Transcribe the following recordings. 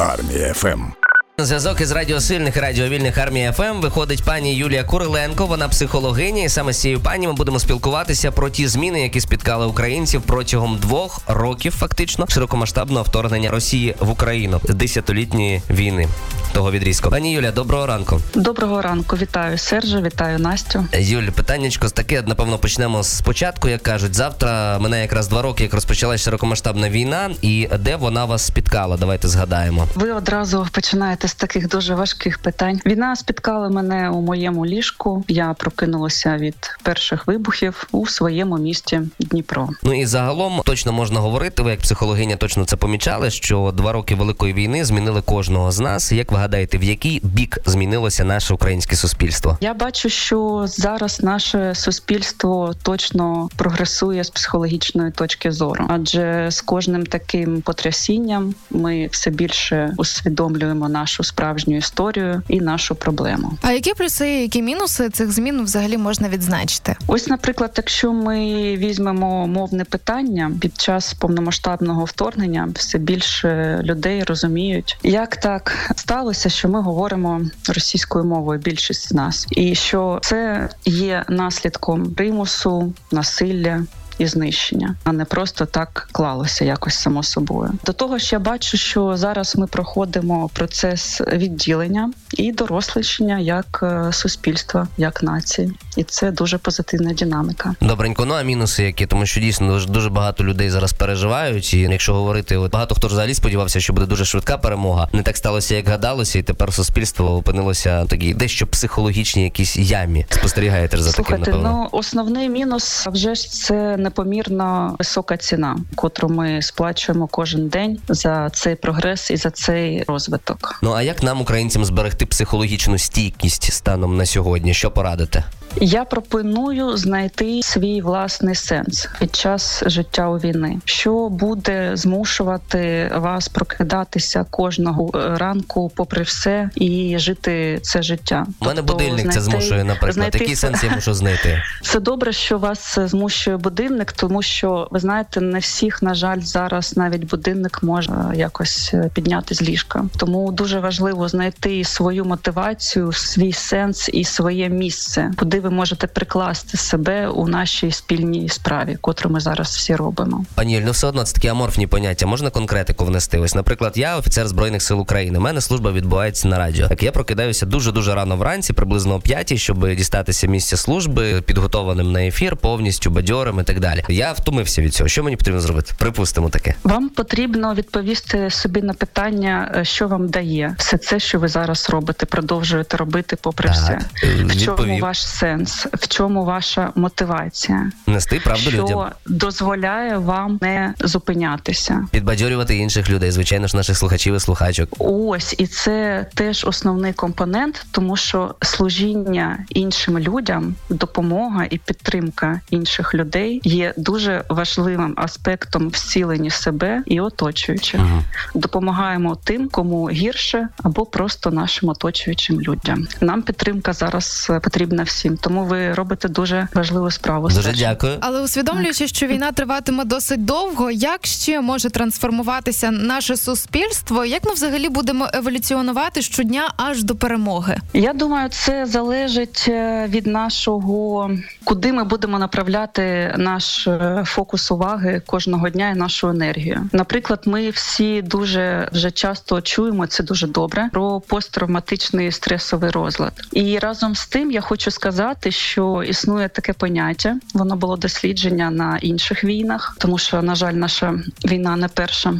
Армія ФМ. Зв'язок із радіосильних і радіовільних Армія ФМ армії ФМ виходить пані Юлія Куриленко. Вона психологиня, і саме з цією пані ми будемо спілкуватися про ті зміни, які спіткали українців протягом двох років, фактично широкомасштабного вторгнення Росії в Україну десятилітньої війни. Того відрізку. Пані Юля, доброго ранку. Доброго ранку, вітаю Сержа, вітаю Настю. Юль, питаннячко таке, напевно, почнемо з початку, як кажуть. Завтра мине якраз два роки, як розпочалася широкомасштабна війна, і де вона вас спіткала? Давайте згадаємо. Ви одразу починаєте з таких дуже важких питань. Війна спіткала мене у моєму ліжку. Я прокинулася від перших вибухів у своєму місті Дніпро. Ну і загалом точно можна говорити. Ви як психологиня точно це помічали, що два роки великої війни змінили кожного з нас. Як ви гадаєте, в який бік змінилося наше українське суспільство? Я бачу, що зараз наше суспільство точно прогресує з психологічної точки зору, адже з кожним таким потрясінням ми все більше усвідомлюємо нашу справжню історію і нашу проблему. А які плюси, які мінуси цих змін взагалі можна відзначити? Ось, наприклад, якщо ми візьмемо мовне питання під час повномасштабного вторгнення, все більше людей розуміють, як так сталося, що ми говоримо російською мовою, більшість з нас, і що це є наслідком примусу, насилля і знищення, а не просто так клалося якось само собою. До того ж, я бачу, що зараз ми проходимо процес відділення і дорослищення як е, суспільства, як нації, і це дуже позитивна динаміка. Добренько, ну а мінуси які, тому що дійсно дуже, дуже багато людей зараз переживають. І якщо говорити, от багато хто взагалі сподівався, що буде дуже швидка перемога. Не так сталося, як гадалося, і тепер суспільство опинилося в такій дещо психологічній якійсь ямі. Спостерігаєте за Слухайте, таким, напевно. ну основний мінус вже ж це непомірно висока ціна, котру ми сплачуємо кожен день за цей прогрес і за цей розвиток. Ну а як нам, українцям, зберегти психологічну стійкість станом на сьогодні? Що порадите? Я пропоную знайти свій власний сенс під час життя у війни, що буде змушувати вас прокидатися кожного е, ранку, попри все, і жити це життя. У мене Тобто будильник це змушує, наприклад. знайти Який сенс я мушу знайти? Це добре, що вас змушує будильник, тому що ви знаєте, не всіх, на жаль, зараз навіть будильник може е, якось е, підняти з ліжка. Тому дуже важливо знайти свою мотивацію, свій сенс і своє місце, куди ви можете прикласти себе у нашій спільній справі, котру ми зараз всі робимо. Пані Юль, ну все одно це такі аморфні поняття. Можна конкретику внести? Ось, наприклад, я офіцер збройних сил України. У мене служба відбувається на радіо. Так я прокидаюся дуже дуже рано вранці, приблизно о п'ятій, щоб дістатися місця служби, підготованим на ефір, повністю бадьорим і так далі. Я втомився від цього. Що мені потрібно зробити? Припустимо таке. Вам потрібно відповісти собі на питання, е, що вам дає все це, що ви зараз робите, продовжуєте робити, попри Так, все. е, В чому ваш сенс? В чому ваша мотивація? Нести правду що людям, дозволяє вам не зупинятися? підбадьорювати інших людей, звичайно ж, наших слухачів і слухачок. Ось і це теж основний компонент, тому що служіння іншим людям, допомога і підтримка інших людей є дуже важливим аспектом вцілення себе і оточуючих. Мгм. Допомагаємо тим, кому гірше, або просто нашим оточуючим людям. Нам підтримка зараз потрібна всім, тому ви робите дуже важливу справу. Дуже дякую. Але усвідомлюючи, що війна триватиме досить довго, як ще може трансформуватися наше суспільство? Як ми взагалі будемо еволюціонувати щодня аж до перемоги? Я думаю, це залежить е, від нашого, куди ми будемо направляти наш е, фокус уваги кожного дня і нашу енергію. Наприклад, ми всі дуже вже часто чуємо це дуже добре про посттравматичний стресовий розлад. І разом з тим я хочу сказати, що існує таке поняття. Воно було дослідження на інших війнах, тому що на жаль, наша війна не перша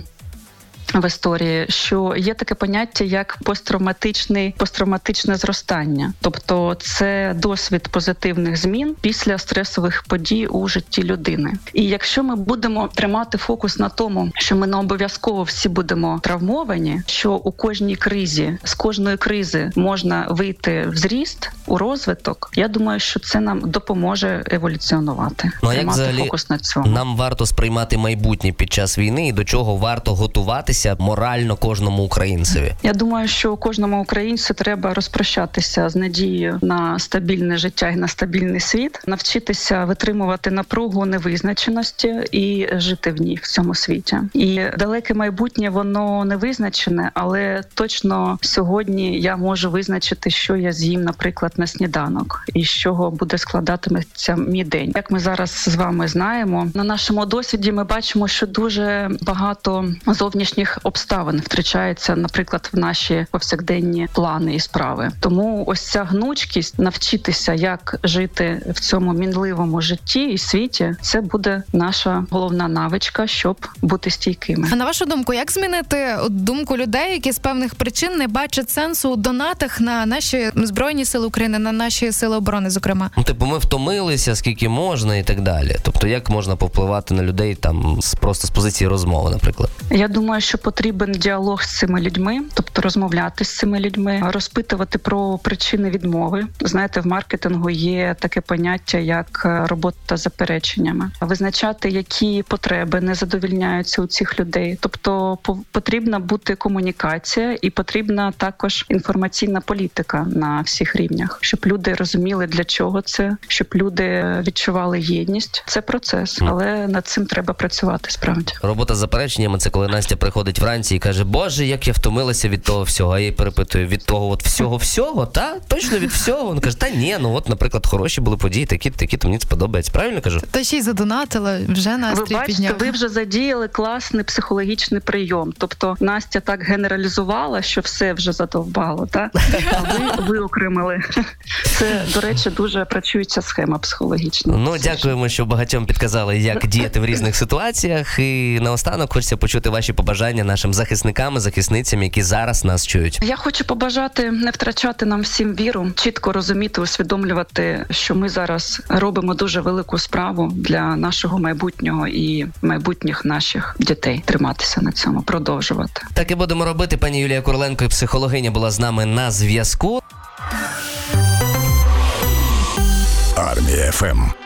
в історії, що є таке поняття як посттравматичний посттравматичне зростання, тобто це досвід позитивних змін після стресових подій у житті людини. І якщо ми будемо тримати фокус на тому, що ми не обов'язково всі будемо травмовані, що у кожній кризі з кожної кризи можна вийти в зріст у розвиток, я думаю, що це нам допоможе еволюціонувати. Ну а як взагалі фокус на цьому. нам варто сприймати майбутнє під час війни і до чого варто готуватися? Статися морально кожному українцеві? Я думаю, що кожному українцю треба розпрощатися з надією на стабільне життя і на стабільний світ, навчитися витримувати напругу невизначеності і жити в ній в цьому світі. І далеке майбутнє воно не визначене, але точно сьогодні я можу визначити, що я з'їм, наприклад, на сніданок, і з чого буде складатиметься мій день. Як ми зараз з вами знаємо, на нашому досвіді ми бачимо, що дуже багато зовнішніх обставин втрачається, наприклад, в наші повсякденні плани і справи. Тому ось ця гнучкість навчитися, як жити в цьому мінливому житті і світі, це буде наша головна навичка, щоб бути стійкими. А на вашу думку, як змінити думку людей, які з певних причин не бачать сенсу у донатах на наші збройні сили України, на наші сили оборони, зокрема? Ну, типу, ми втомилися, скільки можна, і так далі. Тобто, як можна повпливати на людей там просто з позиції розмови, наприклад? Я думаю, що потрібен діалог з цими людьми, тобто розмовляти з цими людьми, розпитувати про причини відмови. Знаєте, в маркетингу є таке поняття, як е, робота з запереченнями, визначати, які потреби не задовільняються у цих людей. Тобто, потрібна бути комунікація, і потрібна також інформаційна політика на всіх рівнях, щоб люди розуміли для чого це, щоб люди відчували єдність. Це процес, але над цим треба працювати. Справді робота з запереченнями це коли Настя приходить вранці і каже: Боже, як я втомилася від того всього. А я їй перепитую від того, от всього всього, та точно від всього. Він каже, та ні, ну от, наприклад, хороші були події, такі, такі то мені сподобається. Правильно кажу? Та ще й задонатила вже настрій ви бачите, підняв. ви вже задіяли класний психологічний прийом. Тобто Настя так генералізувала, що все вже задовбало. Та а ви виокремили. Це до речі, дуже працюється схема психологічна. Ну дякуємо, що багатьом підказали, як діяти в різних ситуаціях. І наостанок хочеться почути ваші побажання нашим захисникам, і захисницям, які зараз нас чують. Я хочу побажати не втрачати нам всім віру, чітко розуміти, усвідомлювати, що ми зараз робимо дуже велику справу для нашого майбутнього і майбутніх наших дітей. Триматися на цьому, продовжувати. Так і будемо робити. Пані Юлія Курленко, психологиня, була з нами на зв'язку. Армія ФМ.